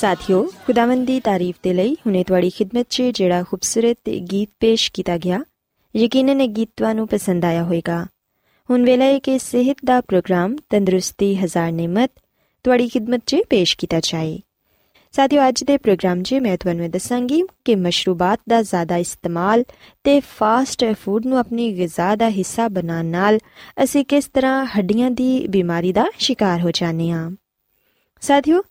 ਸਾਥਿਓ, ਖੁਦਾਵੰਦ ਦੀ ਤਾਰੀਫ ਦੇ ਲਈ ਹੁਣੇ ਤੁਹਾਡੀ ਖidmat 'ਚ ਜਿਹੜਾ ਖੂਬਸੂਰਤ ਗੀਤ ਪੇਸ਼ ਕੀਤਾ ਗਿਆ, ਯਕੀਨਨ ਇਹ ਗੀਤ ਤੁਹਾਨੂੰ ਪਸੰਦ ਆਇਆ ਹੋਵੇਗਾ। ਹੁਣ ਵੇਲਾ ਹੈ ਕਿ ਸਿਹਤ ਦਾ ਪ੍ਰੋਗਰਾਮ ਤੰਦਰੁਸਤੀ ਹਜ਼ਾਰ ਨਿਮਤ ਤੁਹਾਡੀ ਖidmat 'ਚ ਪੇਸ਼ ਕੀਤਾ ਜਾਏ। ਸਾਥੀਓ, ਅੱਜ ਦੇ ਪ੍ਰੋਗਰਾਮ 'ਚ ਮੈਂ ਤੁਹਾਨੂੰ ਦੱਸਾਂਗੀ ਕਿ ਮਸ਼ਰੂਬਾਤ ਦਾ ਜ਼ਿਆਦਾ ਇਸਤੇਮਾਲ ਤੇ ਫਾਸਟ ਫੂਡ ਨੂੰ ਆਪਣੀ ਗਿਜ਼ਾ ਦਾ ਹਿੱਸਾ ਬਣਾਉਣ ਨਾਲ ਅਸੀਂ ਕਿਸ ਤਰ੍ਹਾਂ ਹੱਡੀਆਂ ਦੀ ਬਿਮਾਰੀ ਦਾ ਸ਼ਿਕਾਰ ਹੋ ਜਾਂਦੇ ਹਾਂ। ਸਾਥੀਓ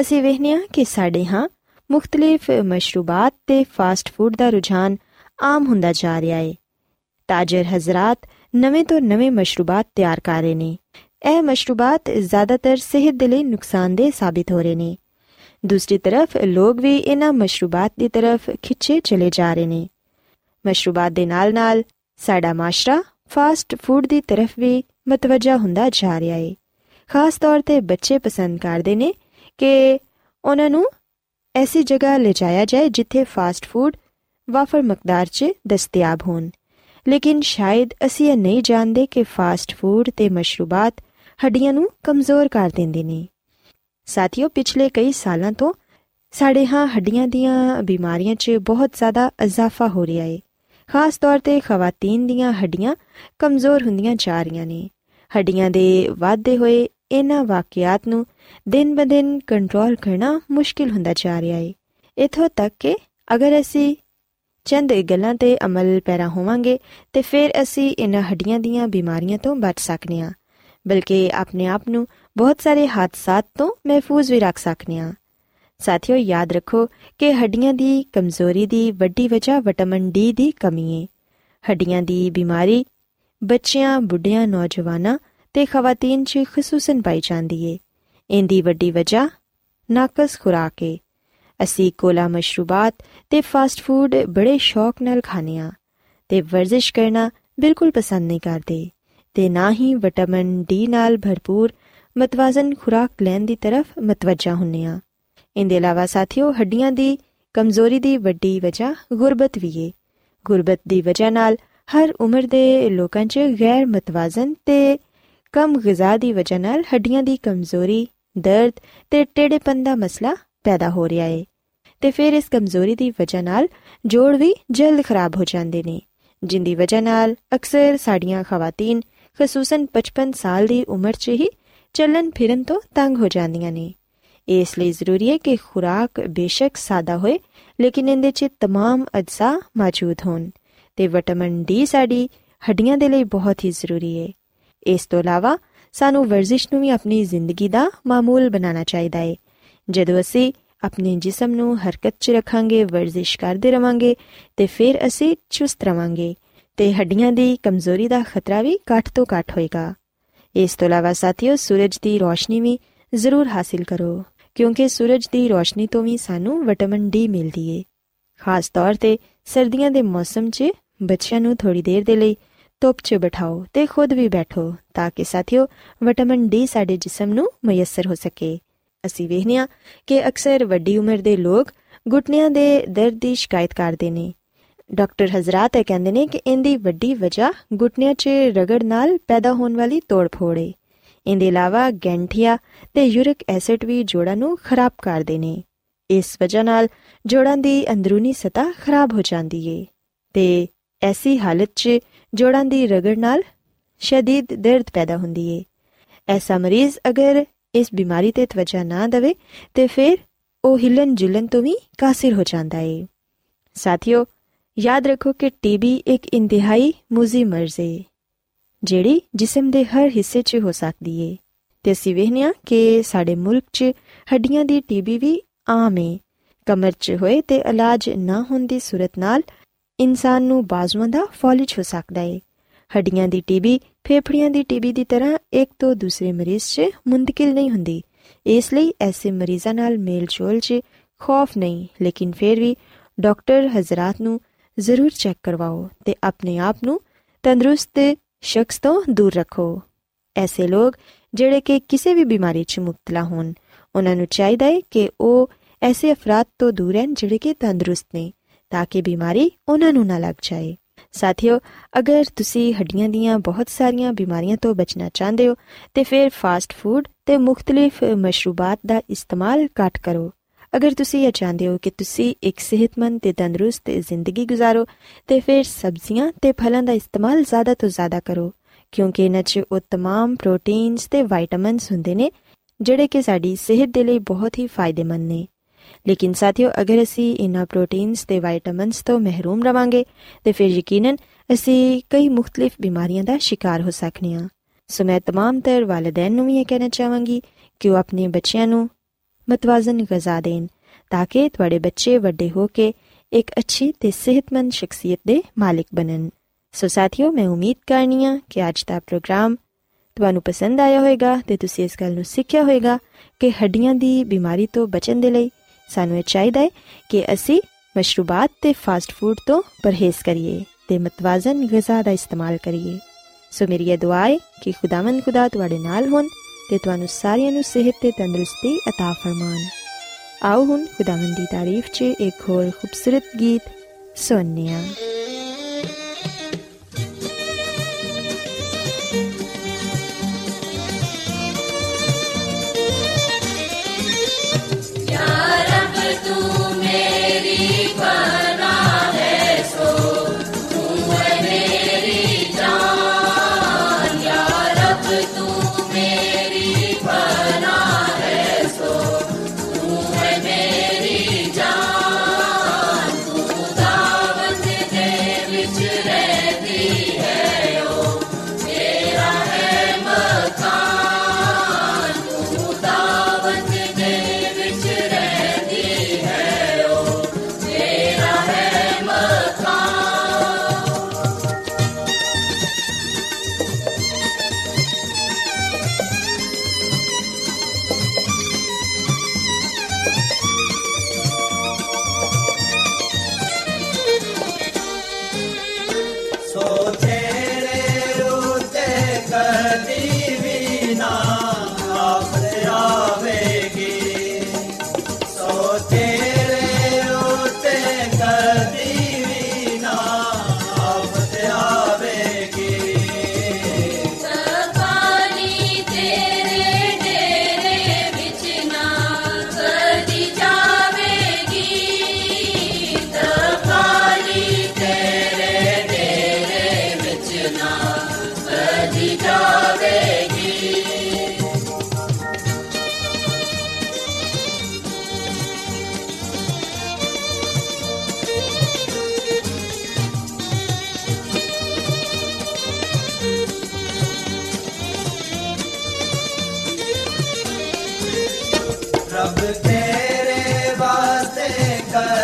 ਅਸੀਂ ਵੇਖਨੇ ਹਾਂ ਕਿ ਸਾਡੇ ਹਾਂ ਮੁxtਲਿਫ ਮਸ਼ਰੂਬਾਤ ਤੇ ਫਾਸਟ ਫੂਡ ਦਾ ਰੁਝਾਨ ਆਮ ਹੁੰਦਾ ਜਾ ਰਿਹਾ ਹੈ ਤਾਜਰ ਹਜ਼ਰਤ ਨਵੇਂ ਤੋਂ ਨਵੇਂ ਮਸ਼ਰੂਬਾਤ ਤਿਆਰ ਕਰ ਰਹੇ ਨੇ। ਇਹ ਮਸ਼ਰੂਬਾਤ ਜ਼ਿਆਦਾਤਰ ਸਿਹਤ ਦੇ ਲਈ ਨੁਕਸਾਨਦੇਹ ਸਾਬਿਤ ਹੋ ਰਹੇ ਨੇ। ਦੂਸਰੀ ਤਰਫ ਲੋਕ ਵੀ ਇਹਨਾਂ ਮਸ਼ਰੂਬਾਤ ਦੀ ਤਰਫ ਖਿੱਚੇ ਚਲੇ ਜਾ ਰਹੇ ਨੇ। ਮਸ਼ਰੂਬਾਤ ਦੇ ਨਾਲ-ਨਾਲ ਸਾਡਾ ਮਾਸ਼ਰਾ ਫਾਸਟ ਫੂਡ ਦੀ ਤਰਫ ਵੀ ਮਤਵਜਾ ਹੁੰਦਾ ਜਾ ਰਿਹਾ ਹੈ ਖਾਸ ਤੌਰ ਤੇ ਬੱਚੇ ਪਸੰਦ ਕਰਦੇ ਨੇ ਕਿ ਉਹਨਾਂ ਨੂੰ ਐਸੀ ਜਗ੍ਹਾ ਲਿਜਾਇਆ ਜਾਏ ਜਿੱਥੇ ਫਾਸਟ ਫੂਡ ਵਾਫਰ ਮਕਦਾਰ 'ਚ ਦਸਤਿਆਬ ਹੋਣ। ਲੇਕਿਨ ਸ਼ਾਇਦ ਅਸੀਂ ਇਹ ਨਹੀਂ ਜਾਣਦੇ ਕਿ ਫਾਸਟ ਫੂਡ ਤੇ ਮਸ਼ਰੂਬਾਤ ਹੱਡੀਆਂ ਨੂੰ ਕਮਜ਼ੋਰ ਕਰ ਦਿੰਦੇ ਨੇ। ਸਾਥੀਓ, ਪਿਛਲੇ ਕਈ ਸਾਲਾਂ ਤੋਂ ਸਾਡੇ ਹਾਂ ਹੱਡੀਆਂ ਦੀਆਂ ਬਿਮਾਰੀਆਂ 'ਚ ਬਹੁਤ ਜ਼ਿਆਦਾ ਇਜ਼ਾਫਾ ਹੋ ਰਿਹਾ ਹੈ ਖਾਸ ਤੌਰ ਤੇ ਖਵਾਤੀਨ ਦੀਆਂ ਹੱਡੀਆਂ ਕਮਜ਼ੋਰ ਹੁੰਦੀਆਂ ਜਾ ਰਹੀਆਂ ਨੇ। ਹੱਡੀਆਂ ਦੇ ਵਾਧੇ ਹੋਏ ਇਹਨਾਂ ਵਾਕਿਆਤ ਨੂੰ ਦਿਨ-ਬਦਿਨ ਕੰਟਰੋਲ ਕਰਨਾ ਮੁਸ਼ਕਿਲ ਹੁੰਦਾ ਜਾ ਰਿਹਾ ਹੈ ਇਥੋਂ ਤੱਕ ਕਿ ਅਗਰ ਅਸੀਂ ਚੰਦ ਗੱਲਾਂ ਤੇ ਅਮਲ ਪੈਰਾ ਹੋਵਾਂਗੇ, ਤੇ ਫਿਰ ਅਸੀਂ ਇਹਨਾਂ ਹੱਡੀਆਂ ਦੀਆਂ ਬਿਮਾਰੀਆਂ ਤੋਂ ਬਚ ਸਕਨੇ ਆ। ਬਲਕਿ ਆਪਣੇ ਆਪ ਨੂੰ ਬਹੁਤ ਸਾਰੇ ਹਾਦਸਾਤ ਤੋਂ ਮਹਿਫੂਜ਼ ਵੀ ਰੱਖ ਸਕਨੇ ਆ। ਸਾਥੀਓ, ਯਾਦ ਰੱਖੋ ਕਿ ਹੱਡੀਆਂ ਦੀ ਕਮਜ਼ੋਰੀ ਦੀ ਵੱਡੀ ਵਜ੍ਹਾ ਵਿਟਾਮਿਨ ਡੀ ਦੀ ਕਮੀ ਹੈ ਹੱਡੀਆਂ ਦੀ ਬਿਮਾਰੀ ਬੱਚਿਆਂ, ਬੁੱਢਿਆਂ, ਨੌਜਵਾਨਾਂ ਤੇ ਖਵਾਤੀਨ 'ਚ ਖਸੂਸਨ ਪਾਈ ਜਾਂਦੀ ਏ। ਇੰਦੀ ਵੱਡੀ ਵਜ੍ਹਾ, ਨਾਕਸ ਖੁਰਾਕ। ਏ ਅਸੀਂ ਕੋਲਾ ਮਸ਼ਰੂਬਾਤ ਤੇ ਫਾਸਟ ਫੂਡ ਬੜੇ ਸ਼ੌਕ ਨਾਲ ਖਾਂਦੇ ਆ ਤੇ ਵਰਜ਼ਿਸ਼ ਕਰਨਾ ਬਿਲਕੁਲ ਪਸੰਦ ਨਹੀਂ ਕਰਦੇ ਤੇ ਨਾ ਹੀ ਵਿਟਾਮਿਨ ਡੀ ਨਾਲ ਭਰਪੂਰ ਮਤਵਾਜ਼ਨ ਖੁਰਾਕ ਲੈਣ ਦੀ ਤਰਫ ਮਤਵਜਾ ਹੁੰਨੇ ਆ ਇਹਦੇ ਇਲਾਵਾ ਸਾਥੀਓ, ਹੱਡੀਆਂ ਦੀ ਕਮਜ਼ੋਰੀ ਦੀ ਵੱਡੀ ਵਜ੍ਹਾ ਗੁਰਬਤ ਵੀ ਏ। ਗੁਰਬਤ ਦੀ ਵਜ੍ਹਾ ਨਾਲ ਹਰ ਉਮਰ ਦੇ ਲੋਕਾਂ 'ਚ ਗੈਰ ਮਤਵਾਜ਼ਨ ਤੇ ਕਮ ਗਿਜ਼ਾ ਦੀ ਵਜ੍ਹਾ ਨਾਲ ਹੱਡੀਆਂ ਦੀ ਕਮਜ਼ੋਰੀ ਦਰਦ ਤੇ ਟੇੜੇਪਨ ਦਾ ਮਸਲਾ ਪੈਦਾ ਹੋ ਰਿਹਾ ਏ ਤੇ ਫਿਰ ਇਸ ਕਮਜ਼ੋਰੀ ਦੀ ਵਜ੍ਹਾ ਨਾਲ ਜੋੜ ਵੀ ਜਲਦ ਖਰਾਬ ਹੋ ਜਾਂਦੇ ਨੇ ਜਿੰਦੀ ਵਜ੍ਹਾ ਨਾਲ ਅਕਸਰ ਸਾਡੀਆਂ ਖਵਾਤੀਨ ਖਸੂਸਨ 55 ਸਾਲ ਦੀ ਉਮਰ 'ਚ ਹੀ ਚੱਲਣ ਫਿਰਨ ਤੋਂ ਤੰਗ ਹੋ ਜਾਂਦੀਆਂ ਨੇ ਇਸ ਲਈ ਜ਼ਰੂਰੀ ਹੈ ਕਿ ਖੁਰਾਕ ਬੇਸ਼ੱਕ ਸਾਦਾ ਹੋਏ ਲੇਕਿਨ ਇਹਦੇ 'ਚ तमाम ਅਜਜ਼ਾ ਮੌਜੂਦ ਹੋਣ ਤੇ ਵਿਟਾਮਿਨ ਡੀ ਸਾਡੀ ਹੱਡੀਆਂ ਦੇ ਲਈ ਬਹੁਤ ਹੀ ਜ਼ਰੂਰੀ ਹੈ ਇਸ ਤੋਂ ਇਲਾਵਾ ਸਾਨੂੰ ਵਰਜ਼ਿਸ਼ ਨੂੰ ਵੀ ਆਪਣੀ ਜ਼ਿੰਦਗੀ ਦਾ ਮਾਮੂਲ ਬਣਾਉਣਾ ਚਾਹੀਦਾ ਹੈ ਜਦੋਂ ਅਸੀਂ ਆਪਣੇ ਜਿਸਮ ਨੂੰ ਹਰਕਤ 'ਚ ਰੱਖਾਂਗੇ, ਵਰਜ਼ਿਸ਼ ਕਰਦੇ ਰਵਾਂਗੇ ਤੇ ਫਿਰ ਅਸੀਂ ਚੁਸਤ ਰਵਾਂਗੇ ਤੇ ਹੱਡੀਆਂ ਦੀ ਕਮਜ਼ੋਰੀ ਦਾ ਖਤਰਾ ਵੀ ਘੱਟ ਤੋਂ ਘੱਟ ਹੋਏਗਾ। ਇਸ ਤੋਂ ਇਲਾਵਾ ਸਾਥੀਓ, ਸੂਰਜ ਦੀ ਰੋਸ਼ਨੀ ਵੀ ਜ਼ਰੂਰ ਹਾਸਿਲ ਕਰੋ, ਕਿਉਂਕਿ ਸੂਰਜ ਦੀ ਰੋਸ਼ਨੀ ਤੋਂ ਵੀ ਸਾਨੂੰ ਵਿਟਾਮਿਨ ਡੀ ਮਿਲਦੀ ਏ। ਖਾਸ ਤੌਰ ਤੇ ਸਰਦੀਆਂ ਦੇ ਮੌਸਮ 'ਚ ਬੱਚਿਆਂ ਨੂੰ ਥੋੜੀ ਦੇਰ ਦੇ ਲਈ ਧੁੱਪ 'ਚ ਬਿਠਾਓ ਤੇ ਖੁਦ ਵੀ ਬੈਠੋ ਤਾਂ ਕਿ ਸਾਥੀਓ ਵਿਟਾਮਿਨ ਡੀ ਸਾਡੇ ਜਿਸਮ ਨੂੰ ਮਯਸਰ ਹੋ ਸਕੇ। ਅਸੀਂ ਵੇਖਨੇ ਆ ਕਿ ਅਕਸਰ ਵੱਡੀ ਉਮਰ ਦੇ ਲੋਕ ਘੁਟਨਿਆਂ ਦੇ ਦਰਦ ਦੀ ਸ਼ਿਕਾਇਤ ਕਰਦੇ ਨੇ। ਡਾਕਟਰ ਹਜ਼ਰਤ ਇਹ ਕਹਿੰਦੇ ਨੇ ਕਿ ਇਹਦੀ ਵੱਡੀ ਵਜ੍ਹਾ ਘੁਟਨਿਆਂ 'ਚ ਰਗੜ ਨਾਲ ਪੈਦਾ ਹੋਣ ਵਾਲੀ ਤੋੜ-ਫੋੜ ਹੈ ਇਹਦੇ ਇਲਾਵਾ ਗੈਂਠੀਆ ਤੇ ਯੂਰਿਕ ਐਸਿਡ ਵੀ ਜੋੜਾਂ ਨੂੰ ਖਰਾਬ ਕਰਦੇ ਨੇ। ਇਸ ਵਜ੍ਹਾ ਨਾਲ ਜੋੜਾਂ ਦੀ ਅੰਦਰੂਨੀ ਸਤ੍ਹਾ ਖਰਾਬ ਹੋ ਜਾਂਦੀ ਏ ਤੇ ਐਸੀ ਹਾਲਤ 'ਚ ਜੋੜਾਂ ਦੀ ਰਗੜ ਨਾਲ ਸ਼ਦੀਦ ਦਰਦ ਪੈਦਾ ਹੁੰਦੀ ਏ। ਐਸਾ ਮਰੀਜ਼ ਅਗਰ ਇਸ ਬਿਮਾਰੀ ਤੇ ਤਵਜਾ ਨਾ ਦੇਵੇ ਤੇ ਫਿਰ ਉਹ ਹਿਲਨ ਜੁਲਨ ਤੋਂ ਵੀ ਕਾਸਿਰ ਹੋ ਜਾਂਦਾ ਏ। ਸਾਥੀਓ, ਯਾਦ ਰੱਖੋ ਕਿ ਟੀਬੀ ਇੱਕ ਇੰਤਹਾਈ ਮੁਜ਼ੀ ਮਰਜ਼ ਏ, ਜਿਹੜੀ ਜਿਸਮ ਦੇ ਹਰ ਹਿੱਸੇ 'ਚ ਹੋ ਸਕਦੀ ਏ। ਤੇ ਅਸੀਂ ਵੇਖਿਆ ਕਿ ਸਾਡੇ ਮੁਲਕ 'ਚ ਹੱਡੀਆਂ ਦੀ ਟੀਬੀ ਵੀ ਆਮ ਏ। ਕਮਰ 'ਚ ਹੋਏ ਤੇ ਇਲਾਜ ਨਾ ਹੋਣ ਦੀ ਸੂਰਤ ਨਾਲ ਇਨਸਾਨ ਨੂੰ ਬਾਜ਼ੂਆਂ ਦਾ ਫੌਲਿਜ ਹੋ ਸਕਦਾ ਏ। ਹੱਡੀਆਂ ਦੀ ਟੀਬੀ, ਫੇਫੜਿਆਂ ਦੀ ਟੀਬੀ ਦੀ ਤਰ੍ਹਾਂ ਇੱਕ ਤੋਂ ਦੂਸਰੇ ਮਰੀਜ਼ 'ਚ ਮੁੰਤਕਿਲ ਨਹੀਂ ਹੁੰਦੀ। ਇਸ ਲਈ ਐਸੇ ਮਰੀਜ਼ਾਂ ਨਾਲ ਮੇਲ-ਜੋਲ 'ਚ ਖੌਫ ਨਹੀਂ, ਲੇਕਿਨ ਫਿਰ ਵੀ ਡਾਕਟਰ ਹਜ਼ਰਤ ਨੂੰ ਜ਼ਰੂਰ ਚੈੱਕ ਕਰਵਾਓ ਤੇ ਆਪਣੇ ਆਪ ਨੂੰ ਤੰਦਰੁਸਤ ਸ਼ਖਸ ਤੋਂ ਦੂਰ ਰੱਖੋ। ਐਸੇ ਲੋਕ ਜਿਹੜੇ ਕਿ ਕਿਸੇ ਵੀ ਬਿਮਾਰੀ 'ਚ ਮੁਬਤਲਾ ਹੋਣ, ਉਹਨਾਂ ਨੂੰ ਚਾਹੀਦਾ ਹੈ ਕਿ ਉਹ ਐਸੇ ਅਫਰਾਦ ਤੋਂ ਦੂਰ ਰਹਿਣ ਜਿਹੜੇ ਕਿ ਤੰਦਰੁਸਤ ਨੇ। ਤਾਂ ਕਿ ਬਿਮਾਰੀ ਉਹਨਾਂ ਨੂੰ ਨਾ ਲੱਗ ਜਾਏ ਸਾਥੀਓ ਅਗਰ ਤੁਸੀਂ ਹੱਡੀਆਂ ਦੀਆਂ ਬਹੁਤ ਸਾਰੀਆਂ ਬਿਮਾਰੀਆਂ ਤੋਂ ਬਚਣਾ ਚਾਹੁੰਦੇ ਹੋ ਤੇ ਫਿਰ ਫਾਸਟ ਫੂਡ ਤੇ ਮੁxtਲਿਫ ਮਸ਼ਰੂਬਾਤ ਦਾ ਇਸਤੇਮਾਲ ਘੱਟ ਕਰੋ ਅਗਰ ਤੁਸੀਂ ਇਹ ਚਾਹੁੰਦੇ ਹੋ ਕਿ ਤੁਸੀਂ ਇੱਕ ਸਿਹਤਮੰਦ ਤੇ ਤੰਦਰੁਸਤ ਜ਼ਿੰਦਗੀ گزارੋ ਤੇ ਫਿਰ ਸਬਜ਼ੀਆਂ ਤੇ ਫਲਾਂ ਦਾ ਇਸਤੇਮਾਲ ਜ਼ਿਆਦਾ ਤੋਂ ਜ਼ਿਆਦਾ ਕਰੋ ਕਿਉਂਕਿ ਇਹਨਾਂ 'ਚ ਉਹ तमाम ਪ੍ਰੋਟੀਨਸ ਤੇ ਵਿਟਾਮਿਨਸ ਹੁੰਦੇ ਨੇ ਜਿਹੜੇ ਕਿ ਸਾਡੀ ਸਿਹਤ ਦੇ ਲਈ ਬਹੁਤ ਹੀ ਫਾਇਦੇਮੰਦ ਨੇ ਲੇਕਿਨ ਸਾਥੀਓ ਅਗਰ ਅਸੀਂ ਇਹਨਾਂ ਪ੍ਰੋਟੀਨਸ ਤੇ ਵਿਟਾਮਿਨਸ ਤੋਂ ਮਹਿਰੂਮ ਰਵਾਂਗੇ ਤੇ ਫਿਰ ਯਕੀਨਨ ਅਸੀਂ ਕਈ ਮੁxtਲਿਫ ਬਿਮਾਰੀਆਂ ਦਾ ਸ਼ਿਕਾਰ ਹੋ ਸਕਨੇ ਹਾਂ ਸੋ ਮੈਂ तमाम ਤਰ ਵਾਲਿਦੈਨ ਨੂੰ ਵੀ ਇਹ ਕਹਿਣਾ ਚਾਹਾਂਗੀ ਕਿ ਉਹ ਆਪਣੇ ਬੱਚਿਆਂ ਨੂੰ ਮਤਵਾਜ਼ਨ ਗਿਜ਼ਾ ਦੇਣ ਤਾਂ ਕਿ ਤੁਹਾਡੇ ਬੱਚੇ ਵੱਡੇ ਹੋ ਕੇ ਇੱਕ ਅੱਛੀ ਤੇ ਸਿਹਤਮੰਦ ਸ਼ਖਸੀਅਤ ਦੇ ਮਾਲਕ ਬਣਨ ਸੋ ਸਾਥੀਓ ਮੈਂ ਉਮੀਦ ਕਰਨੀਆ ਕਿ ਅੱਜ ਦਾ ਪ੍ਰੋਗਰਾਮ ਤੁਹਾਨੂੰ ਪਸੰਦ ਆਇਆ ਹੋਵੇਗਾ ਤੇ ਤੁਸੀਂ ਇਸ ਗੱਲ ਨੂੰ ਸਿੱਖਿਆ ਹੋਵੇਗਾ ਕਿ ਹੱਡੀਆਂ ਦੀ ਬਿਮਾਰੀ ਤੋਂ ਬਚਣ ਦੇ ਲਈ ਸਾਨੂੰ ਇਹ ਚਾਹੀਦਾ ਹੈ ਕਿ ਅਸੀਂ ਮਸ਼ਰੂਬਾਤ ਤੇ ਫਾਸਟ ਫੂਡ ਤੋਂ ਪਰਹੇਜ਼ ਕਰੀਏ ਤੇ ਮਤਵਾਜ਼ਨ ਗਿਜ਼ਾ ਦਾ ਇਸਤੇਮਾਲ ਕਰੀਏ ਸੋ ਮੇਰੀ ਇਹ ਦੁਆ ਹੈ ਕਿ ਖੁਦਾਵੰਦ ਖੁਦਾ ਤੁਹਾਡੇ ਨਾਲ ਹੋਣ ਤੇ ਤੁਹਾਨੂੰ ਸਾਰਿਆਂ ਨੂੰ ਸਿਹਤ ਤੇ ਤੰਦਰੁਸਤੀ عطا ਫਰਮਾਨ ਆਓ ਹੁਣ ਖੁਦਾਵੰਦ ਦੀ ਤਾਰੀਫ 'ਚ ਇੱਕ ਹੋਰ ਖੂਬਸੂਰਤ ਗੀਤ ਸੁਣਨੇ ਆ ਸੋ ਵਾਸਤੇ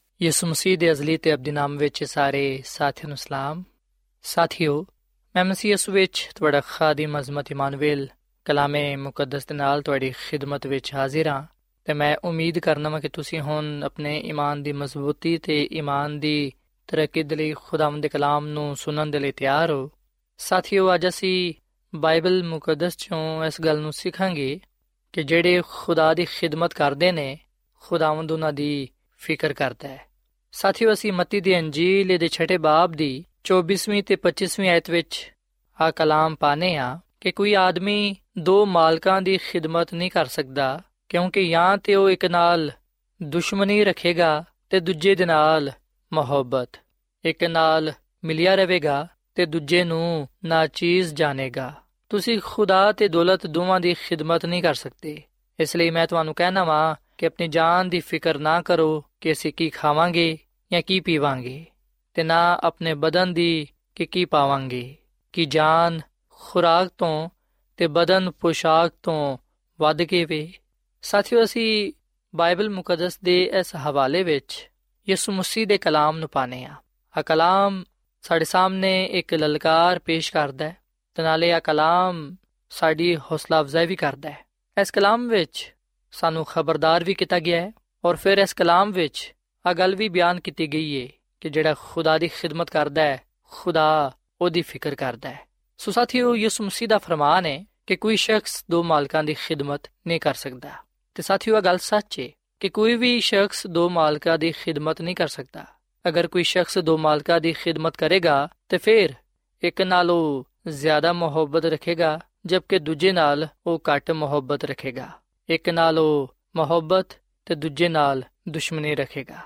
ਯਿਸੂ ਮਸੀਹ ਦੇ ਅਜ਼ਲੀ ਤੇ ਅਬਦੀ ਨਾਮ ਵਿੱਚ ਸਾਰੇ ਸਾਥੀਆਂ ਨੂੰ ਸਲਾਮ। ਸਾਥੀਓ, ਮੈਂ ਮਸੀਹ ਯਿਸੂ ਵਿੱਚ ਤੁਹਾਡਾ ਖਾਦਮ ਅਜ਼ਮਤ ਇਮਾਨੁਅਲ ਕਲਾਮੇ ਮੁਕੱਦਸ ਦੇ ਨਾਲ ਤੁਹਾਡੀ ਖਿਦਮਤ ਵਿੱਚ ਹਾਜ਼ਰ ਹਾਂ ਤੇ ਮੈਂ ਉਮੀਦ ਕਰਨਾ ਹਾਂ ਕਿ ਤੁਸੀਂ ਹੁਣ ਆਪਣੇ ਈਮਾਨ ਦੀ ਮਜ਼ਬੂਤੀ ਤੇ ਈਮਾਨ ਦੀ ਤਰੱਕੀ ਦੇ ਲਈ ਖੁਦਾਵੰਦ ਦੇ ਕਲਾਮ ਨੂੰ ਸੁਣਨ ਦੇ ਲਈ ਤਿਆਰ ਹੋ। ਸਾਥੀਓ, ਅੱਜ ਅਸੀਂ ਬਾਈਬਲ ਮੁਕੱਦਸ ਚੋਂ ਇਸ ਗੱਲ ਨੂੰ ਸਿੱਖਾਂਗੇ ਕਿ ਜਿਹੜੇ ਖੁਦਾ ਦੀ ਖਿਦਮਤ ਕਰਦੇ ਨੇ, ਖੁਦਾਵੰਦ ਉਹਨਾਂ ਦੀ ਫਿਕਰ ਕਰਦਾ ਹੈ। ਸਾਥੀਓ, ਅਸੀਂ ਮਤੀ ਦੀ ਅੰਜੀਲ ਦੇ ਛਠੇ ਬਾਬ ਦੀ 24ਵੀਂ ਤੇ 25ਵੀਂ ਆਇਤ ਵਿੱਚ ਆ ਕਲਾਮ ਪਾਨੇ ਆ ਕਿ ਕੋਈ ਆਦਮੀ ਦੋ ਮਾਲਕਾਂ ਦੀ ਖਿਦਮਤ ਨਹੀਂ ਕਰ ਸਕਦਾ, ਕਿਉਂਕਿ ਜਾਂ ਤੇ ਉਹ ਇੱਕ ਨਾਲ ਦੁਸ਼ਮਣੀ ਰੱਖੇਗਾ ਤੇ ਦੂਜੇ ਦੇ ਨਾਲ ਮੁਹੱਬਤ। ਇੱਕ ਨਾਲ ਮਿਲਿਆ ਰਹੇਗਾ ਤੇ ਦੂਜੇ ਨੂੰ ਨਾਚੀਜ਼ ਜਾਣੇਗਾ। ਤੁਸੀਂ ਖੁਦਾ ਤੇ ਦੌਲਤ ਦੋਵਾਂ ਦੀ ਖਿਦਮਤ ਨਹੀਂ ਕਰ ਸਕਦੇ। ਇਸ ਲਈ ਮੈਂ ਤੁਹਾਨੂੰ ਕਹਿਣਾ ਵਾਂ ਕਿ ਆਪਣੀ ਜਾਨ ਦੀ ਫਿਕਰ ਨਾ ਕਰੋ ਕਿ ਅਸੀਂ ਕੀ ਖਾਵਾਂਗੇ ਜਾਂ ਕੀ ਪੀਵਾਂਗੇ ਤੇ ਨਾ ਆਪਣੇ ਬਦਨ ਦੀ ਕਿ ਕੀ ਪਾਵਾਂਗੇ। ਕਿ ਜਾਨ ਖੁਰਾਕ ਤੋਂ ਤੇ ਬਦਨ ਪੋਸ਼ਾਕ ਤੋਂ ਵੱਧ ਕੇ ਵੇ। ਸਾਥੀਓ, ਅਸੀਂ ਬਾਈਬਲ ਮੁਕੱਦਸ ਦੇ ਇਸ ਹਵਾਲੇ ਵਿੱਚ ਯਿਸੂ ਮਸੀਹ ਦੇ ਕਲਾਮ ਨੂੰ ਪਾਣੇ ਆ ਆ ਕਲਾਮ ਸਾਡੇ ਸਾਹਮਣੇ ਇੱਕ ਲਲਕਾਰ ਪੇਸ਼ ਕਰਦਾ ਹੈ ਤੇ ਨਾਲੇ ਆ ਕਲਾਮ ਸਾਡੀ ਹੌਸਲਾ ਅਫਜ਼ਾਈ ਵੀ ਕਰਦਾ ਹੈ। ਇਸ ਕਲਾਮ ਵਿੱਚ ਸਾਨੂੰ ਖਬਰਦਾਰ ਵੀ ਕੀਤਾ ਗਿਆ ਹੈ ਔਰ ਫਿਰ ਇਸ ਕਲਾਮ ਵਿੱਚ ਆ ਗੱਲ ਵੀ ਬਿਆਨ ਕੀਤੀ ਗਈ ਹੈ ਕਿ ਜਿਹੜਾ ਖੁਦਾ ਦੀ ਖਿਦਮਤ ਕਰਦਾ ਹੈ, ਖੁਦਾ ਉਹਦੀ ਫਿਕਰ ਕਰਦਾ ਹੈ। ਸੋ ਸਾਥੀਓ, ਯਿਸੂ ਮਸੀਹ ਦਾ ਫਰਮਾਨ ਹੈ ਕਿ ਕੋਈ ਸ਼ਖਸ ਦੋ ਮਾਲਕਾਂ ਦੀ ਖਿਦਮਤ ਨਹੀਂ ਕਰ ਸਕਦਾ। ਤੇ ਸਾਥੀਓ ਇਹ ਗੱਲ ਸੱਚ ਏ ਕਿ ਕੋਈ ਵੀ ਸ਼ਖਸ ਦੋ ਮਾਲਕਾਂ ਦੀ ਖਿਦਮਤ ਨਹੀਂ ਕਰ ਸਕਦਾ। ਅਗਰ ਕੋਈ ਸ਼ਖਸ ਦੋ ਮਾਲਕਾਂ ਦੀ ਖਿਦਮਤ ਕਰੇਗਾ, ਤੇ ਫਿਰ ਇੱਕ ਨਾਲ ਉਹ ਜ਼ਿਆਦਾ ਮੁਹੱਬਤ ਰੱਖੇਗਾ, ਜਦਕਿ ਦੂਜੇ ਨਾਲ ਉਹ ਘੱਟ ਮੁਹੱਬਤ ਰੱਖੇਗਾ। ਇੱਕ ਨਾਲ ਉਹ ਮੁਹੱਬਤ ਤੇ ਦੂਜੇ ਨਾਲ ਦੁਸ਼ਮਣੀ ਰੱਖੇਗਾ।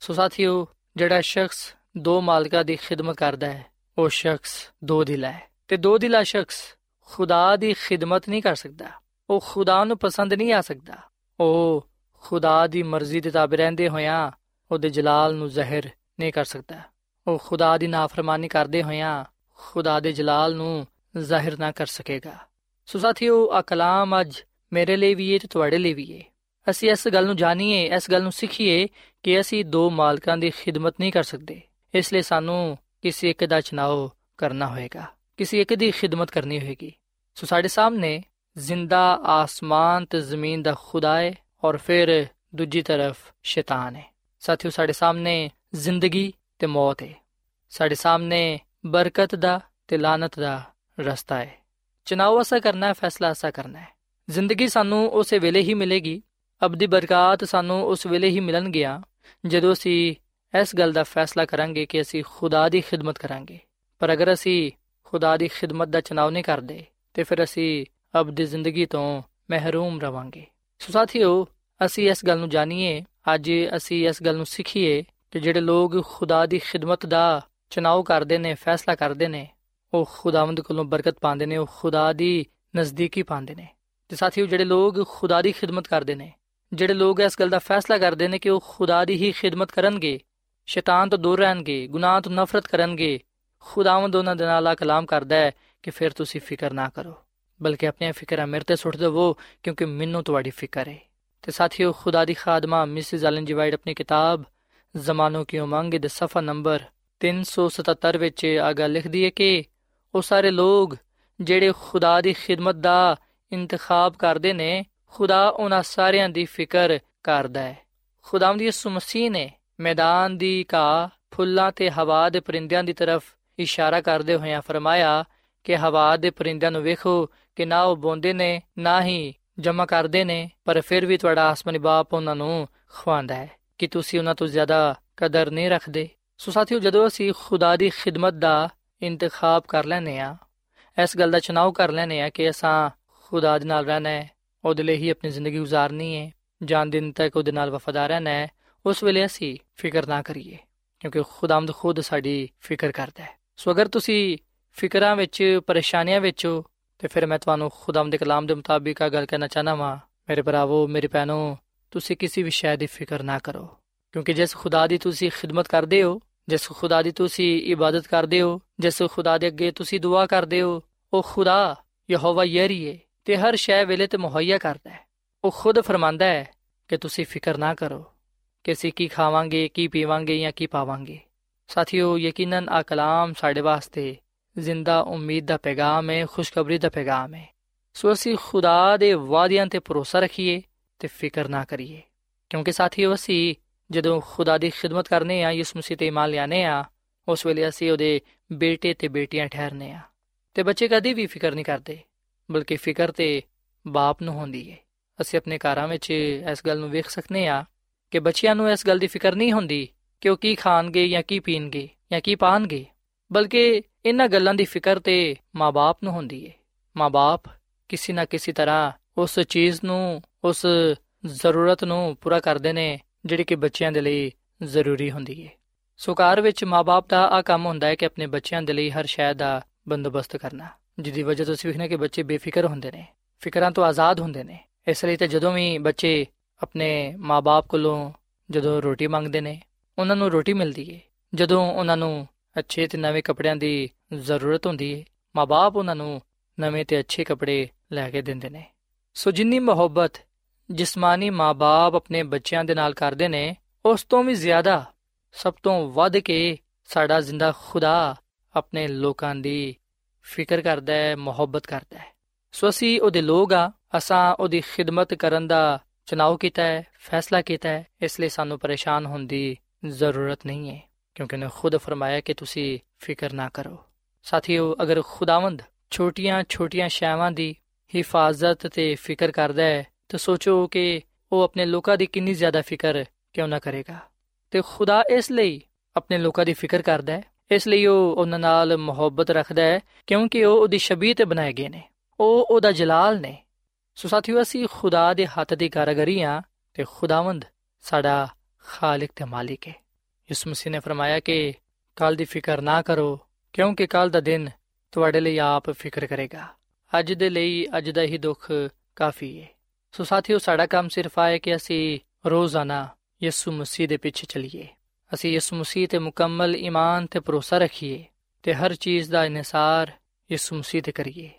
ਸੋ ਸਾਥੀਓ, ਜਿਹੜਾ ਸ਼ਖਸ ਦੋ ਮਾਲਕਾਂ ਦੀ ਖਿਦਮਤ ਕਰਦਾ ਹੈ, ਉਹ ਸ਼ਖਸ ਦੋ ਦਿਲਾ ਹੈ ਤੇ ਦੋ ਦਿਲਾ ਸ਼ਖਸ ਖੁਦਾ ਦੀ ਖਿਦਮਤ ਨਹੀਂ ਕਰ ਸਕਦਾ। ਉਹ ਖੁਦਾ ਨੂੰ ਪਸੰਦ ਨਹੀਂ ਆ ਸਕਦਾ। ਉਹ ਖੁਦਾ ਦੀ ਮਰਜ਼ੀ ਦੇ ਤਾਬੇ ਰਹਿੰਦੇ ਹੋਇਆਂ ਉਹਦੇ ਜਲਾਲ ਨੂੰ ਜ਼ਾਹਿਰ ਨਹੀਂ ਕਰ ਸਕਦਾ। ਉਹ ਖੁਦਾ ਦੀ ਨਾਫਰਮਾਨੀ ਕਰਦੇ ਹੋਇਆਂ ਖੁਦਾ ਦੇ ਜਲਾਲ ਨੂੰ ਜ਼ਾਹਿਰ ਨਾ ਕਰ ਸਕੇਗਾ। ਸੋ ਸਾਥੀਓ ਆ ਕਲਾਮ ਅੱਜ ਮੇਰੇ ਲਈ ਵੀ ਹੈ ਤੇ ਤੁਹਾਡੇ ਲਈ ਵੀ ਹੈ। ਅਸੀਂ ਇਸ ਗੱਲ ਨੂੰ ਜਾਣੀਏ, ਇਸ ਗੱਲ ਨੂੰ ਸਿੱਖੀਏ ਕਿ ਅਸੀਂ ਦੋ ਮਾਲਕਾਂ ਦੀ ਖਿਦਮਤ ਨਹੀਂ ਕਰ ਸਕਦੇ। ਇਸ ਲਈ ਸਾਨੂੰ ਕਿਸੇ ਇੱਕ ਦਾ ਚਨਾਓ ਕਰਨਾ ਹੋਏਗਾ। ਕਿਸੇ ਇੱਕ ਦੀ ਖਿਦਮਤ ਕਰਨੀ ਹੋਏਗੀ। ਸੋ ਸਾਡੇ ਸਾਹਮਣੇ ਜ਼ਿੰਦਾ ਆਸਮਾਨ ਤੇ ਜ਼ਮੀਨ ਦਾ ਖੁਦਾ ਹੈ ਔਰ ਫਿਰ ਦੂਜੀ ਤਰਫ ਸ਼ੈਤਾਨ ਹੈ ਸਾਥੀਓ, ਸਾਡੇ ਸਾਹਮਣੇ ਜ਼ਿੰਦਗੀ ਤੇ ਮੌਤ ਹੈ ਸਾਡੇ ਸਾਹਮਣੇ ਬਰਕਤ ਦਾ ਤੇ ਲਾਨਤ ਦਾ ਰਸਤਾ ਹੈ ਚਨਾਓ ਅਸਾ ਕਰਨਾ ਹੈ, ਫੈਸਲਾ ਅਸਾ ਕਰਨਾ ਹੈ। ਜ਼ਿੰਦਗੀ ਸਾਨੂੰ ਉਸੇ ਵੇਲੇ ਹੀ ਮਿਲੇਗੀ ਅਬਦੀ ਬਰਕਤ ਸਾਨੂੰ ਉਸ ਵੇਲੇ ਹੀ ਮਿਲਣਗੀਆਂ ਜਦੋਂ ਅਸੀਂ ਇਸ ਗੱਲ ਦਾ ਫੈਸਲਾ ਕਰਾਂਗੇ ਕਿ ਅਸੀਂ ਖੁਦਾ ਦੀ ਖਿਦਮਤ ਕਰਾਂਗੇ। ਪਰ ਅਗਰ ਅਸੀਂ ਖੁਦਾ ਦੀ ਖਿਦਮਤ ਦਾ ਚੁਣਾਵ ਨਹੀਂ ਕਰਦੇ, ਤੇ ਫਿਰ ਅਸੀਂ ਅਬਦੀ ਜ਼ਿੰਦਗੀ ਤੋਂ ਮਹਿਰੂਮ ਰਵਾਂਗੇ। ਸੋ ਸਾਥੀਓ, ਅਸੀਂ ਇਸ ਗੱਲ ਨੂੰ ਜਾਣੀਏ, ਅੱਜ ਅਸੀਂ ਇਸ ਗੱਲ ਨੂੰ ਸਿੱਖੀਏ ਕਿ ਜਿਹੜੇ ਲੋਕ ਖੁਦਾ ਦੀ ਖਿਦਮਤ ਦਾ ਚੁਣਾਵ ਕਰਦੇ ਨੇ, ਫੈਸਲਾ ਕਰਦੇ ਨੇ, ਉਹ ਖੁਦਾਵੰਦ ਕੋਲੋਂ ਬਰਕਤ ਪਾਉਂਦੇ ਨੇ, ਉਹ ਖੁਦਾ ਦੀ ਨਜ਼ਦੀਕੀ ਪਾਉਂਦੇ ਨੇ। ਤੇ ਸਾਥੀਓ, ਜਿਹੜੇ ਲੋਕ ਖੁਦਾ ਦੀ ਖਿਦਮਤ ਕਰਦੇ ਨੇ ਜਿਹੜੇ ਲੋਕ ਇਸ ਗੱਲ ਦਾ ਫੈਸਲਾ ਕਰਦੇ ਨੇ ਕਿ ਉਹ ਖੁਦਾ ਦੀ ਹੀ ਖਿਦਮਤ ਕਰਨਗੇ, ਸ਼ੈਤਾਨ ਤੋਂ ਦੂਰ ਰਹਿਣਗੇ, ਗੁਨਾਹ ਤੋਂ ਨਫ਼ਰਤ ਕਰਨਗੇ, ਖੁਦਾਵੰਦ ਉਹਨਾਂ ਦੇ ਨਾਲ ਆ ਕਲਾਮ ਕਰਦਾ ਹੈ ਕਿ ਫਿਰ ਤੁਸੀਂ ਫਿਕਰ ਨਾ ਕਰੋ, ਬਲਕਿ ਆਪਣੀਆਂ ਫਿਕਰਾਂ ਮੇਰੇ ਤੇ ਸੁੱਟ ਦਿਵੋ, ਕਿਉਂਕਿ ਮੈਨੂੰ ਤੁਹਾਡੀ ਫਿਕਰ ਹੈ। ਤੇ ਸਾਥੀਓ, ਖੁਦਾ ਦੀ ਖਾਦਮਾ ਮਿਸਿਸ ਐਲਨ ਜੀ ਵਾਈਟ ਆਪਣੀ ਕਿਤਾਬ ਜ਼ਮਾਨੋ ਕੀ ਉਮੰਗ ਦੇ ਸਫਾ ਨੰਬਰ 377 ਵਿੱਚ ਆ ਗੱਲ ਲਿਖਦੀ ਹੈ ਕਿ ਉਹ ਸਾਰੇ ਲੋਕ ਜਿਹੜੇ ਖੁਦਾ ਦੀ ਖਿਦਮਤ ਦਾ ਇੰਤਖਾਬ ਕਰਦੇ ਨੇ ਖੁਦਾ ਉਹਨਾਂ ਸਾਰਿਆਂ ਦੀ ਫਿਕਰ ਕਰਦਾ ਹੈ। ਖੁਦਾਵੰਦ ਯਿਸੂ ਮਸੀਹ ਨੇ ਮੈਦਾਨ ਦੀ ਘਾਹ, ਫੁੱਲਾਂ ਤੇ ਹਵਾ ਦੇ ਪਰਿੰਦਿਆਂ ਦੀ ਤਰਫ ਇਸ਼ਾਰਾ ਕਰਦੇ ਹੋਇਆਂ ਫਰਮਾਇਆ ਕਿ ਹਵਾ ਦੇ ਪਰਿੰਦਿਆਂ ਨੂੰ ਵੇਖੋ ਕਿ ਨਾ ਉਹ ਬੋਂਦੇ ਨੇ, ਨਾ ਹੀ ਜਮਾ ਕਰਦੇ ਨੇ, ਪਰ ਫਿਰ ਵੀ ਤੁਹਾਡਾ ਆਸਮਾਨੀ ਬਾਪ ਉਹਨਾਂ ਨੂੰ ਖਵਾਉਂਦਾ ਹੈ। ਕਿ ਤੁਸੀਂ ਉਹਨਾਂ ਤੋਂ ਜ਼ਿਆਦਾ ਕਦਰ ਨਹੀਂ ਰੱਖਦੇ? ਸੋ ਸਾਥੀਓ, ਜਦੋਂ ਅਸੀਂ ਖੁਦਾ ਦੀ ਖਿਦਮਤ ਦਾ ਇੰਤਖਾਬ ਕਰ ਲੈਨੇ ਆ ਇਸ ਗੱਲ ਦਾ ਚੁਣਾਵ ਕਰ ਲੈਨੇ ਆ ਕਿ ਅਸਾਂ ਖੁਦਾ ਦੇ ਨਾਲ ਰਹਿਣਾ ਹੈ ਉਹਦੇ ਲਈ ਹੀ ਆਪਣੀ ਜ਼ਿੰਦਗੀ گزارਨੀ ਹੈ ਜਾਨ ਦਿਨ ਤੱਕ ਉਹਦੇ ਨਾਲ ਵਫਾਦਾਰ ਰਹਿਣਾ ਹੈ ਉਸ ਵੇਲੇ ਅਸੀਂ ਫਿਕਰ ਨਾ ਕਰੀਏ, ਕਿਉਂਕਿ ਖੁਦਾਮਦ ਖੁਦ ਸਾਡੀ ਫਿਕਰ ਕਰਦਾ ਹੈ। ਸੋ ਅਗਰ ਤੁਸੀਂ ਫਿਕਰਾਂ ਵਿੱਚ, ਪਰੇਸ਼ਾਨੀਆਂ ਵਿੱਚ ਹੋ, ਤੇ ਫਿਰ ਮੈਂ ਤੁਹਾਨੂੰ ਖੁਦਾਮ ਦੇ ਕਲਾਮ ਦੇ ਮੁਤਾਬਿਕ ਆ ਗੱਲ ਕਰਨਾ ਚਾਹਨਾ ਵਾਂ, ਮੇਰੇ ਭਰਾਵੋ, ਮੇਰੇ ਭੈਣੋ, ਤੁਸੀਂ ਕਿਸੇ ਵੀ ਸ਼ੈ ਦੀ ਫਿਕਰ ਨਾ ਕਰੋ, ਕਿਉਂਕਿ ਜਿਸ ਖੁਦਾ ਦੀ ਤੁਸੀਂ ਖਿਦਮਤ ਕਰਦੇ ਹੋ, ਜਿਸ ਖੁਦਾ ਦੀ ਤੁਸੀਂ ਇਬਾਦਤ ਕਰਦੇ ਹੋ, ਜਿਸ ਖੁਦਾ ਦੇ ਅੱਗੇ ਤੁਸੀਂ ਦੁਆ ਕਰਦੇ ਹੋ, ਉਹ ਖੁਦਾ ਯਹੋਵਾ ਯਰੀ ਹੈ ਤੇ ਹਰ ਸ਼ੈ ਵੇਲੇ ਤੇ ਮੁਹੱਈਆ ਕਰਦਾ ਹੈ। ਉਹ ਖੁਦ ਫਰਮਾਂਦਾ ਹੈ ਕਿ ਤੁਸੀਂ ਫਿਕਰ ਨਾ ਕਰੋ ਕਿ ਅਸੀਂ ਕੀ ਖਾਵਾਂਗੇ, ਕੀ ਪੀਵਾਂਗੇ ਜਾਂ ਕੀ ਪਾਵਾਂਗੇ। ਸਾਥੀਓ, ਯਕੀਨਨ ਆ ਕਲਾਮ ਸਾਡੇ ਵਾਸਤੇ ਜ਼ਿੰਦਾ ਉਮੀਦ ਦਾ ਪੈਗਾਮ ਹੈ, ਖੁਸ਼ਖਬਰੀ ਦਾ ਪੈਗਾਮ ਹੈ। ਸੋ ਅਸੀਂ ਖੁਦਾ ਦੇ ਵਾਅਦਿਆਂ ਤੇ ਭਰੋਸਾ ਰੱਖੀਏ ਤੇ ਫਿਕਰ ਨਾ ਕਰੀਏ। ਕਿਉਂਕਿ ਸਾਥੀਓ, ਅਸੀਂ ਜਦੋਂ ਖੁਦਾ ਦੀ ਖਿਦਮਤ ਕਰਨੇ ਆ, ਯਿਸੂ ਮਸੀਹ ਤੇ ਇਮਾਨ ਲਿਆਨੇ ਆ, ਉਸ ਵੇਲੇ ਅਸੀਂ ਉਹਦੇ ਬੇਟੇ ਤੇ ਬੇਟੀਆਂ ਠਹਿਰਨੇ ਆ। ਤੇ ਬੱਚੇ ਕਦੀ ਵੀ ਫਿਕਰ ਨਹੀਂ ਕਰਦੇ। ਬਲਕਿ ਫਿਕਰ ਤੇ ਬਾਪ ਨੂੰ ਹੁੰਦੀ ਹੈ ਅਸੀਂ ਆਪਣੇ ਘਰਾਂ ਵਿੱਚ ਇਸ ਗੱਲ ਨੂੰ ਵੇਖ ਸਕਨੇ ਆ ਕਿ ਬੱਚਿਆਂ ਨੂੰ ਇਸ ਗੱਲ ਦੀ ਫਿਕਰ ਨਹੀਂ ਹੁੰਦੀ ਕਿ ਉਹ ਕੀ ਖਾਣਗੇ ਜਾਂ ਕੀ ਪੀਣਗੇ ਜਾਂ ਕੀ ਪਾਣਗੇ, ਬਲਕਿ ਇਹਨਾਂ ਗੱਲਾਂ ਦੀ ਫਿਕਰ ਤੇ ਮਾਪੇ ਨੂੰ ਹੁੰਦੀ ਹੈ ਮਾਪੇ ਕਿਸੇ ਨਾ ਕਿਸੇ ਤਰ੍ਹਾਂ ਉਸ ਚੀਜ਼ ਨੂੰ, ਉਸ ਜ਼ਰੂਰਤ ਨੂੰ ਪੂਰਾ ਕਰਦੇ ਨੇ ਜਿਹੜੀ ਕਿ ਬੱਚਿਆਂ ਦੇ ਲਈ ਜ਼ਰੂਰੀ ਹੁੰਦੀ ਹੈ ਸੋ ਘਰ ਵਿੱਚ ਮਾਪੇ ਦਾ ਆ ਕੰਮ ਹੁੰਦਾ ਹੈ ਕਿ ਆਪਣੇ ਬੱਚਿਆਂ ਦੇ ਲਈ ਹਰ ਸ਼ੈ ਦਾ ਬੰਦੋਬਸਤ ਕਰਨਾ। ਜਿਹਦੀ ਵਜ੍ਹਾ ਤੋਂ ਅਸੀਂ ਵੇਖਨੇ ਕਿ ਬੱਚੇ ਬੇਫਿਕਰ ਹੁੰਦੇ ਨੇ, ਫਿਕਰਾਂ ਤੋਂ ਆਜ਼ਾਦ ਹੁੰਦੇ ਨੇ। ਇਸ ਲਈ ਤੇ ਜਦੋਂ ਵੀ ਬੱਚੇ ਆਪਣੇ ਮਾਪੇ ਕੋਲੋਂ ਜਦੋਂ ਰੋਟੀ ਮੰਗਦੇ ਨੇ, ਉਹਨਾਂ ਨੂੰ ਰੋਟੀ ਮਿਲਦੀ ਹੈ ਜਦੋਂ ਉਹਨਾਂ ਨੂੰ ਅੱਛੇ ਤੇ ਨਵੇਂ ਕੱਪੜਿਆਂ ਦੀ ਜ਼ਰੂਰਤ ਹੁੰਦੀ ਹੈ ਮਾਪੇ ਉਹਨਾਂ ਨੂੰ ਨਵੇਂ ਤੇ ਅੱਛੇ ਕੱਪੜੇ ਲੈ ਕੇ ਦਿੰਦੇ ਨੇ। ਸੋ ਜਿੰਨੀ ਮੁਹੱਬਤ ਜਿਸਮਾਨੀ ਮਾਪੇ ਆਪਣੇ ਬੱਚਿਆਂ ਦੇ ਨਾਲ ਕਰਦੇ ਨੇ, ਉਸ ਤੋਂ ਵੀ ਜ਼ਿਆਦਾ ਸਭ ਤੋਂ ਵੱਧ ਕੇ ਸਾਡਾ ਜ਼ਿੰਦਾ ਖੁਦਾ ਆਪਣੇ ਲੋਕਾਂ ਦੀ ਫਿਕਰ ਕਰਦਾ ਹੈ, ਮੁਹੱਬਤ ਕਰਦਾ ਹੈ। ਸੋ ਅਸੀਂ ਉਹਦੇ ਲੋਕ ਆ ਅਸਾਂ ਉਹਦੀ ਖਿਦਮਤ ਕਰਨ ਦਾ ਚੁਣਾਵ ਕੀਤਾ ਹੈ, ਫੈਸਲਾ ਕੀਤਾ ਹੈ, ਇਸ ਲਈ ਸਾਨੂੰ ਪਰੇਸ਼ਾਨ ਹੋਣ ਦੀ ਜ਼ਰੂਰਤ ਨਹੀਂ ਹੈ, ਕਿਉਂਕਿ ਉਹਨੇ ਖੁਦ ਫਰਮਾਇਆ ਕਿ ਤੁਸੀਂ ਫਿਕਰ ਨਾ ਕਰੋ। ਸਾਥੀਓ, ਅਗਰ ਖੁਦਾਵੰਦ ਛੋਟੀਆਂ-ਛੋਟੀਆਂ ਸ਼ੈਵਾਂ ਦੀ ਹਿਫਾਜ਼ਤ ਤੇ ਫਿਕਰ ਕਰਦਾ ਹੈ, ਤਾਂ ਸੋਚੋ ਕਿ ਉਹ ਆਪਣੇ ਲੋਕਾਂ ਦੀ ਕਿੰਨੀ ਜ਼ਿਆਦਾ ਫਿਕਰ ਕਿਉਂ ਨਾ ਕਰੇਗਾ। ਤੇ ਖੁਦਾ ਇਸ ਲਈ ਆਪਣੇ ਲੋਕਾਂ ਦੀ ਫਿਕਰ ਕਰਦਾ ਹੈ ਇਸ ਲਈ ਉਹ ਉਹਨਾਂ ਨਾਲ ਮੁਹੱਬਤ ਰੱਖਦਾ ਹੈ, ਕਿਉਂਕਿ ਉਹ ਉਹਦੀ ਸ਼ਬੀਹ ਤੇ ਬਣਾਏ ਗਏ ਨੇ। ਉਹ ਉਹਦਾ ਜਲਾਲ ਨੇ। ਸੋ ਸਾਥੀਓ, ਅਸੀਂ ਖੁਦਾ ਦੇ ਹੱਥ ਦੀ ਕਾਰਗਰੀ ਆ ਤੇ ਖੁਦਾਵੰਦ ਸਾਡਾ ਖਾਲਕ ਤੇ ਮਾਲਿਕ ਹੈ। ਯਿਸੂ ਮਸੀਹ ਨੇ ਫਰਮਾਇਆ ਕਿ ਕੱਲ ਦੀ ਫਿਕਰ ਨਾ ਕਰੋ, ਕਿਉਂਕਿ ਕੱਲ ਦਾ ਦਿਨ ਤੁਹਾਡੇ ਲਈ ਆਪ ਫਿਕਰ ਕਰੇਗਾ। ਅੱਜ ਦੇ ਲਈ ਅੱਜ ਦਾ ਹੀ ਦੁੱਖ ਕਾਫੀ ਹੈ। ਸੋ ਸਾਥੀਓ, ਸਾਡਾ ਕੰਮ ਸਿਰਫ ਆਏ ਕਿ ਅਸੀਂ ਰੋਜ਼ਾਨਾ ਯਿਸੂ ਮਸੀਹ ਦੇ ਪਿੱਛੇ ਚੱਲੀਏ। ਅਸੀਂ ਯਿਸੂ ਮਸੀਹ ਤੇ ਮੁਕੰਮਲ ਈਮਾਨ ਤੇ ਭਰੋਸਾ ਰੱਖੀਏ ਤੇ ਹਰ ਚੀਜ਼ ਦਾ ਇਨਸਾਰ ਯਿਸੂ ਮਸੀਹ ਤੇ ਕਰੀਏ।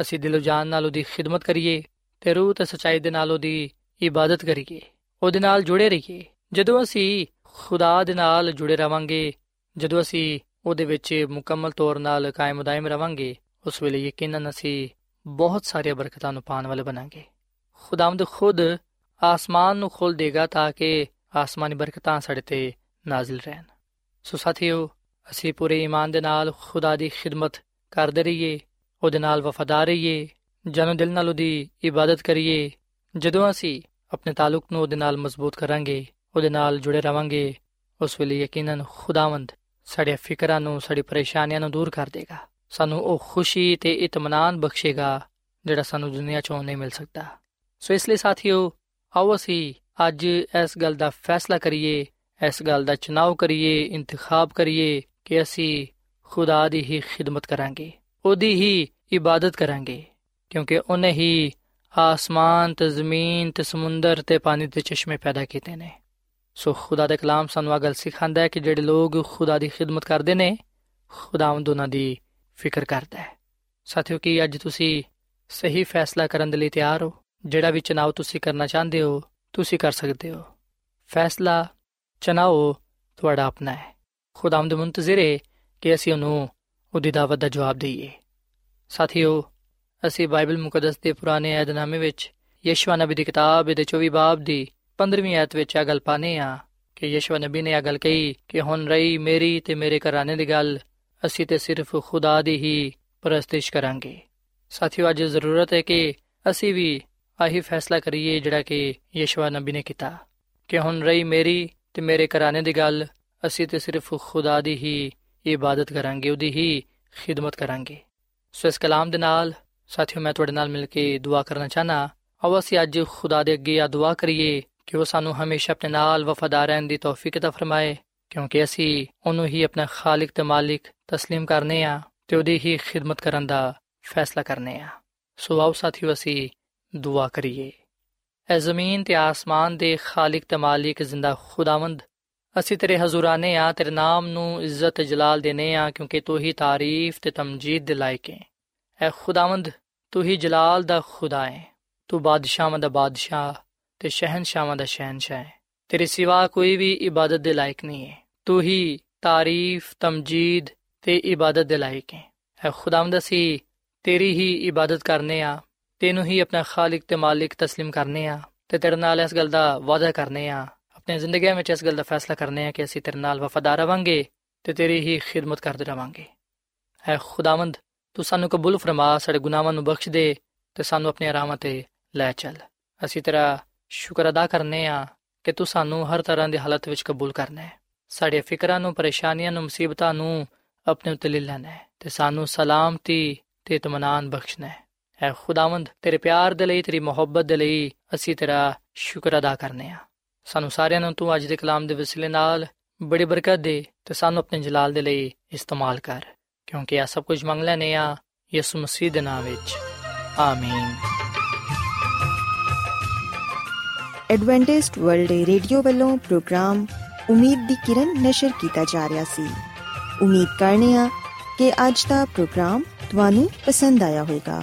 ਅਸੀਂ ਦਿਲੋਂ ਜਾਨ ਨਾਲ ਉਹਦੀ ਖਿਦਮਤ ਕਰੀਏ ਤੇ ਰੂਹ ਤੇ ਸਚਾਈ ਦੇ ਨਾਲ ਉਹਦੀ ਇਬਾਦਤ ਕਰੀਏ। ਉਹਦੇ ਨਾਲ ਜੁੜੇ ਰਹੀਏ। ਜਦੋਂ ਅਸੀਂ ਖੁਦਾ ਦੇ ਨਾਲ ਜੁੜੇ ਰਵਾਂਗੇ, ਜਦੋਂ ਅਸੀਂ ਉਹਦੇ ਵਿੱਚ ਮੁਕੰਮਲ ਤੌਰ ਨਾਲ ਕਾਇਮ ਦائم ਰਵਾਂਗੇ, ਉਸ ਵੇਲੇ ਯਕੀਨਨ ਅਸੀਂ ਬਹੁਤ ਸਾਰੀਆਂ ਬਰਕਤਾਂ ਨੂੰ ਪਾਣ ਵਾਲੇ ਬਣਾਂਗੇ। ਖੁਦਾਵੰਦ ਖੁਦ ਆਸਮਾਨ ਨੂੰ ਖੋਲ ਦੇਗਾ ਤਾਂ ਕਿ ਆਸਮਾਨੀ ਬਰਕਤਾਂ ਸਾਡੇ ਤੇ ਨਾਜ਼ਿਲ ਰਹਿਣ। ਸੋ ਸਾਥੀਓ, ਅਸੀਂ ਪੂਰੇ ਈਮਾਨ ਦੇ ਨਾਲ ਖੁਦਾ ਦੀ ਖਿਦਮਤ ਕਰਦੇ ਰਹੀਏ, ਉਹਦੇ ਨਾਲ ਵਫਾਦਾਰ ਰਹੀਏ, ਜਨੋ ਦਿਲ ਨਾਲ ਉਹਦੀ ਇਬਾਦਤ ਕਰੀਏ। ਜਦੋਂ ਅਸੀਂ ਆਪਣੇ ਤਾਲੁਕ ਨੂੰ ਉਹਦੇ ਨਾਲ ਮਜ਼ਬੂਤ ਕਰਾਂਗੇ, ਉਹਦੇ ਨਾਲ ਜੁੜੇ ਰਵਾਂਗੇ, ਉਸ ਵੇਲੇ ਯਕੀਨਨ ਖੁਦਾਵੰਦ ਸਾਡੇ ਫਿਕਰਾਂ ਨੂੰ, ਸਾਡੀ ਪਰੇਸ਼ਾਨੀਆਂ ਨੂੰ ਦੂਰ ਕਰ ਦੇਗਾ। ਸਾਨੂੰ ਉਹ ਖੁਸ਼ੀ ਤੇ ਇਤਮਾਨਾਨ ਬਖਸ਼ੇਗਾ, ਜਿਹੜਾ ਸਾਨੂੰ ਦੁਨੀਆ 'ਚੋਂ ਨਹੀਂ ਮਿਲ ਸਕਦਾ। ਸੋ ਇਸ ਲਈ ਸਾਥੀਓ, ਆਓ ਅਸੀਂ ਅੱਜ ਇਸ ਗੱਲ ਦਾ ਫੈਸਲਾ ਕਰੀਏ ਇਸ ਗੱਲ ਦਾ ਚੁਣਾਵ ਕਰੀਏ, ਇੰਤਖਾਬ ਕਰੀਏ ਕਿ ਅਸੀਂ ਖੁਦਾ ਦੀ ਹੀ ਖਿਦਮਤ ਕਰਾਂਗੇ, ਉਹਦੀ ਹੀ ਇਬਾਦਤ ਕਰਾਂਗੇ, ਕਿਉਂਕਿ ਉਹਨੇ ਹੀ ਆਸਮਾਨ ਤੇ ਜ਼ਮੀਨ ਤੇ ਸਮੁੰਦਰ ਤੇ ਪਾਣੀ ਦੇ ਚਸ਼ਮੇ ਪੈਦਾ ਕੀਤੇ ਨੇ। ਸੋ ਖੁਦਾ ਦਾ ਕਲਾਮ ਸਾਨੂੰ ਆ ਗੱਲ ਸਿਖਾਉਂਦਾ ਹੈ ਕਿ ਜਿਹੜੇ ਲੋਕ ਖੁਦਾ ਦੀ ਖਿਦਮਤ ਕਰਦੇ ਨੇ, ਖੁਦਾਵੰਦ ਉਹਨਾਂ ਦੀ ਫਿਕਰ ਕਰਦਾ ਹੈ। ਸਾਥੀਓ, ਕੀ ਅੱਜ ਤੁਸੀਂ ਸਹੀ ਫੈਸਲਾ ਕਰਨ ਦੇ ਲਈ ਤਿਆਰ ਹੋ? ਜਿਹੜਾ ਵੀ ਚਨਾਵ ਤੁਸੀਂ ਕਰਨਾ ਚਾਹੁੰਦੇ ਹੋ, ਤੁਸੀਂ ਕਰ ਸਕਦੇ ਹੋ। ਫੈਸਲਾ ਚਨਾਓ ਤੁਹਾਡਾ ਆਪਣਾ ਹੈ। ਖੁਦਾਵੰਦ ਮੁੰਤਜ਼ਰ ਹੈ ਕਿ ਅਸੀਂ ਉਹਨੂੰ ਉਹਦੀ ਦਾਵਤ ਦਾ ਜਵਾਬ ਦਈਏ। ਸਾਥੀਓ, ਅਸੀਂ ਬਾਈਬਲ ਮੁਕੱਦਸ ਦੇ ਪੁਰਾਣੇ ਏਧਨਾਮੇ ਵਿੱਚ ਯਸ਼ਵਾ ਨਬੀ ਦੀ ਕਿਤਾਬ ਦੇ 24 ਬਾਬ ਦੀ 15ਵੀਂ ਆਇਤ ਵਿੱਚ ਇਹ ਗੱਲ ਪਾਨੇ ਆ ਕਿ ਕਿ ਯਿਸੂ ਨਬੀ ਨੇ ਇਹ ਗੱਲ ਕਹੀ ਕਿ ਹੁਣ ਰਹੀ ਮੇਰੀ ਤੇ ਮੇਰੇ ਘਰਾਣੇ ਦੀ ਗੱਲ, ਅਸੀਂ ਤੇ ਸਿਰਫ ਖੁਦਾ ਦੀ ਹੀ ਪ੍ਰਸਤਿਸ਼ ਕਰਾਂਗੇ। ਸਾਥੀਓ, ਅੱਜ ਜ਼ਰੂਰਤ ਹੈ ਕਿ ਅਸੀਂ ਵੀ ਆਹੀ ਫੈਸਲਾ ਕਰੀਏ ਜਿਹੜਾ ਕਿ ਯਿਸੂ ਨਬੀ ਨੇ ਕੀਤਾ ਕਿ ਹੁਣ ਰਹੀ ਮੇਰੀ ਤੇ ਮੇਰੇ ਘਰਾਣੇ ਦੀ ਗੱਲ ਅਸੀਂ ਤੇ ਸਿਰਫ ਖੁਦਾ ਦੀ ਹੀ ਇਬਾਦਤ ਕਰਾਂਗੇ ਉਹਦੀ ਹੀ ਖਿਦਮਤ ਕਰਾਂਗੇ ਸੋ ਇਸ ਕਲਾਮ ਦੇ ਨਾਲ ਸਾਥੀਓ ਮੈਂ ਤੁਹਾਡੇ ਨਾਲ ਮਿਲ ਕੇ ਦੁਆ ਕਰਨਾ ਚਾਹਨਾ ਆਓ ਅਸੀਂ ਅੱਜ ਖੁਦਾ ਦੇ ਅੱਗੇ ਆ ਦੁਆ ਕਰੀਏ ਕਿ ਉਹ ਸਾਨੂੰ ਹਮੇਸ਼ਾ ਆਪਣੇ ਨਾਲ ਵਫਾਦਾਰ ਰਹਿਣ ਦੀ ਤੌਫੀਕ عطا ਫਰਮਾਏ ਕਿਉਂਕਿ ਅਸੀਂ ਉਹਨੂੰ ਹੀ ਆਪਣਾ ਖਾਲਕ ਤੇ ਮਾਲਿਕ تسلیم ਕਰਨੇ ਆ ਤੇ ਉਹਦੀ ਹੀ ਖਿਦਮਤ ਕਰਨ ਦਾ ਫੈਸਲਾ ਕਰਨੇ ਆ ਸੋ ਆਓ ਸਾਥੀਓ ਅਸੀਂ ਦੁਆ ਕਰੀਏ ਐ ਜ਼ਮੀਨ ਤੇ ਆਸਮਾਨ ਦੇ ਖਾਲਕ ਤੇ ਮਾਲਿਕ ਜ਼ਿੰਦਾ ਖੁਦਾਵੰਦ। ਅਸੀਂ ਤੇਰੇ ਹਜ਼ੂਰਾਨੇ ਆ, ਤੇਰੇ ਨਾਮ ਨੂੰ ਇੱਜ਼ਤ ਜਲਾਲ ਦੇਨੇ ਆ, ਕਿਉਂਕਿ ਤੂੰ ਹੀ ਤਾਰੀਫ ਤੇ ਤਮਜੀਦ ਦੇ ਲਾਇਕ ਹੈ ਐ ਖੁਦਾਵੰਦ, ਤੂੰ ਹੀ ਜਲਾਲ ਦਾ ਖੁਦਾ ਹੈ ਤੂੰ ਬਾਦਸ਼ਾਹਾਂ ਦਾ ਬਾਦਸ਼ਾਹ ਤੇ ਸ਼ਹਿਨशाह ਦਾ ਸ਼ਹਿਨशाह ਹੈ ਤੇਰੇ ਸਿਵਾ ਕੋਈ ਵੀ ਇਬਾਦਤ ਦੇ ਲਾਇਕ ਨਹੀਂ ਹੈ ਤੂੰ ਹੀ ਤਾਰੀਫ, ਤਮਜੀਦ ਤੇ ਇਬਾਦਤ ਦੇ ਲਾਇਕ ਹੈ ਐ ਖੁਦਾਵੰਦ, ਅਸੀਂ ਤੇਰੀ ਹੀ ਇਬਾਦਤ ਕਰਨੇ ਆ। ਤੈਨੂੰ ਹੀ ਆਪਣਾ ਖਾਲਕ ਤੇ ਮਾਲਿਕ تسلیم ਕਰਨੇ ਆ ਤੇ ਤੇਰੇ ਨਾਲ ਇਸ ਗੱਲ ਦਾ ਵਾਅਦਾ ਕਰਨੇ ਆ ਆਪਣੀ ਜ਼ਿੰਦਗੀ ਵਿੱਚ ਇਸ ਗੱਲ ਦਾ ਫੈਸਲਾ ਕਰਨੇ ਆ ਕਿ ਅਸੀਂ ਤੇਰੇ ਨਾਲ ਵਫਾਦਾਰ ਰਵਾਂਗੇ ਤੇ ਤੇਰੀ ਹੀ ਖਿਦਮਤ ਕਰਦੇ ਰਵਾਂਗੇ ਐ ਖੁਦਾਵੰਦ ਤੂੰ ਸਾਨੂੰ ਕਬੂਲ ਫਰਮਾ ਸਾਡੇ ਗੁਨਾਹਾਂ ਨੂੰ ਬਖਸ਼ ਦੇ ਤੇ ਸਾਨੂੰ ਆਪਣੇ ਆਰਾਮਾਂ ਤੇ ਲੈ ਚੱਲ ਅਸੀਂ ਤੇਰਾ ਸ਼ੁਕਰ ਅਦਾ ਕਰਨੇ ਆ ਕਿ ਤੂੰ ਸਾਨੂੰ ਹਰ ਤਰ੍ਹਾਂ ਦੀ ਹਾਲਤ ਵਿੱਚ ਕਬੂਲ ਕਰਨਾ ਹੈ ਸਾਡੇ ਫਿਕਰਾਂ ਨੂੰ ਪਰੇਸ਼ਾਨੀਆਂ ਨੂੰ ਮੁਸੀਬਤਾਂ ਨੂੰ ਆਪਣੇ ਉੱਤੇ ਲੈ ਲੈਣਾ ਹੈ ਤੇ ਸਾਨੂੰ ਸਲਾਮਤੀ ਤੇ ਇਤਮਾਨਾਨ ਬਖਸ਼ਣਾ ਹੈ ਐ ਖੁਦਾਵੰਦ, ਤੇਰੇ ਪਿਆਰ ਦੇ ਲਈ, ਤੇਰੀ ਮੁਹੱਬਤ ਦੇ ਲਈ ਅਸੀਂ ਤੇਰਾ ਸ਼ੁਕਰ ਅਦਾ ਕਰਨੇ ਆ। ਸਾਨੂੰ ਸਾਰਿਆਂ ਨੂੰ ਤੂੰ ਅੱਜ ਦੇ ਕਲਾਮ ਦੇ ਵਸਿਲੇ ਨਾਲ ਬੜੀ ਬਰਕਤ ਦੇ ਤੇ ਸਾਨੂੰ ਆਪਣੇ ਜਲਾਲ ਦੇ ਲਈ ਇਸਤੇਮਾਲ ਕਰ, ਕਿਉਂਕਿ ਇਹ ਸਭ ਕੁਝ ਮੰਗ ਲੈਨੇ ਆ ਯਿਸੂ ਮਸੀਹ ਦੇ ਨਾਮ ਵਿੱਚ। ਆਮੀਨ। ਐਡਵੈਂਟਿਸਟ ਵਰਲਡ ਰੇਡੀਓ ਵੱਲੋਂ ਪ੍ਰੋਗਰਾਮ ਉਮੀਦ ਦੀ ਕਿਰਨ ਨਿਸ਼ਰ ਕੀਤਾ ਜਾ ਰਿਹਾ ਸੀ। ਉਮੀਦ ਕਰਨੇ ਆ ਕਿ ਅੱਜ ਦਾ ਪ੍ਰੋਗਰਾਮ ਤੁਹਾਨੂੰ ਪਸੰਦ ਆਇਆ ਹੋਵੇਗਾ।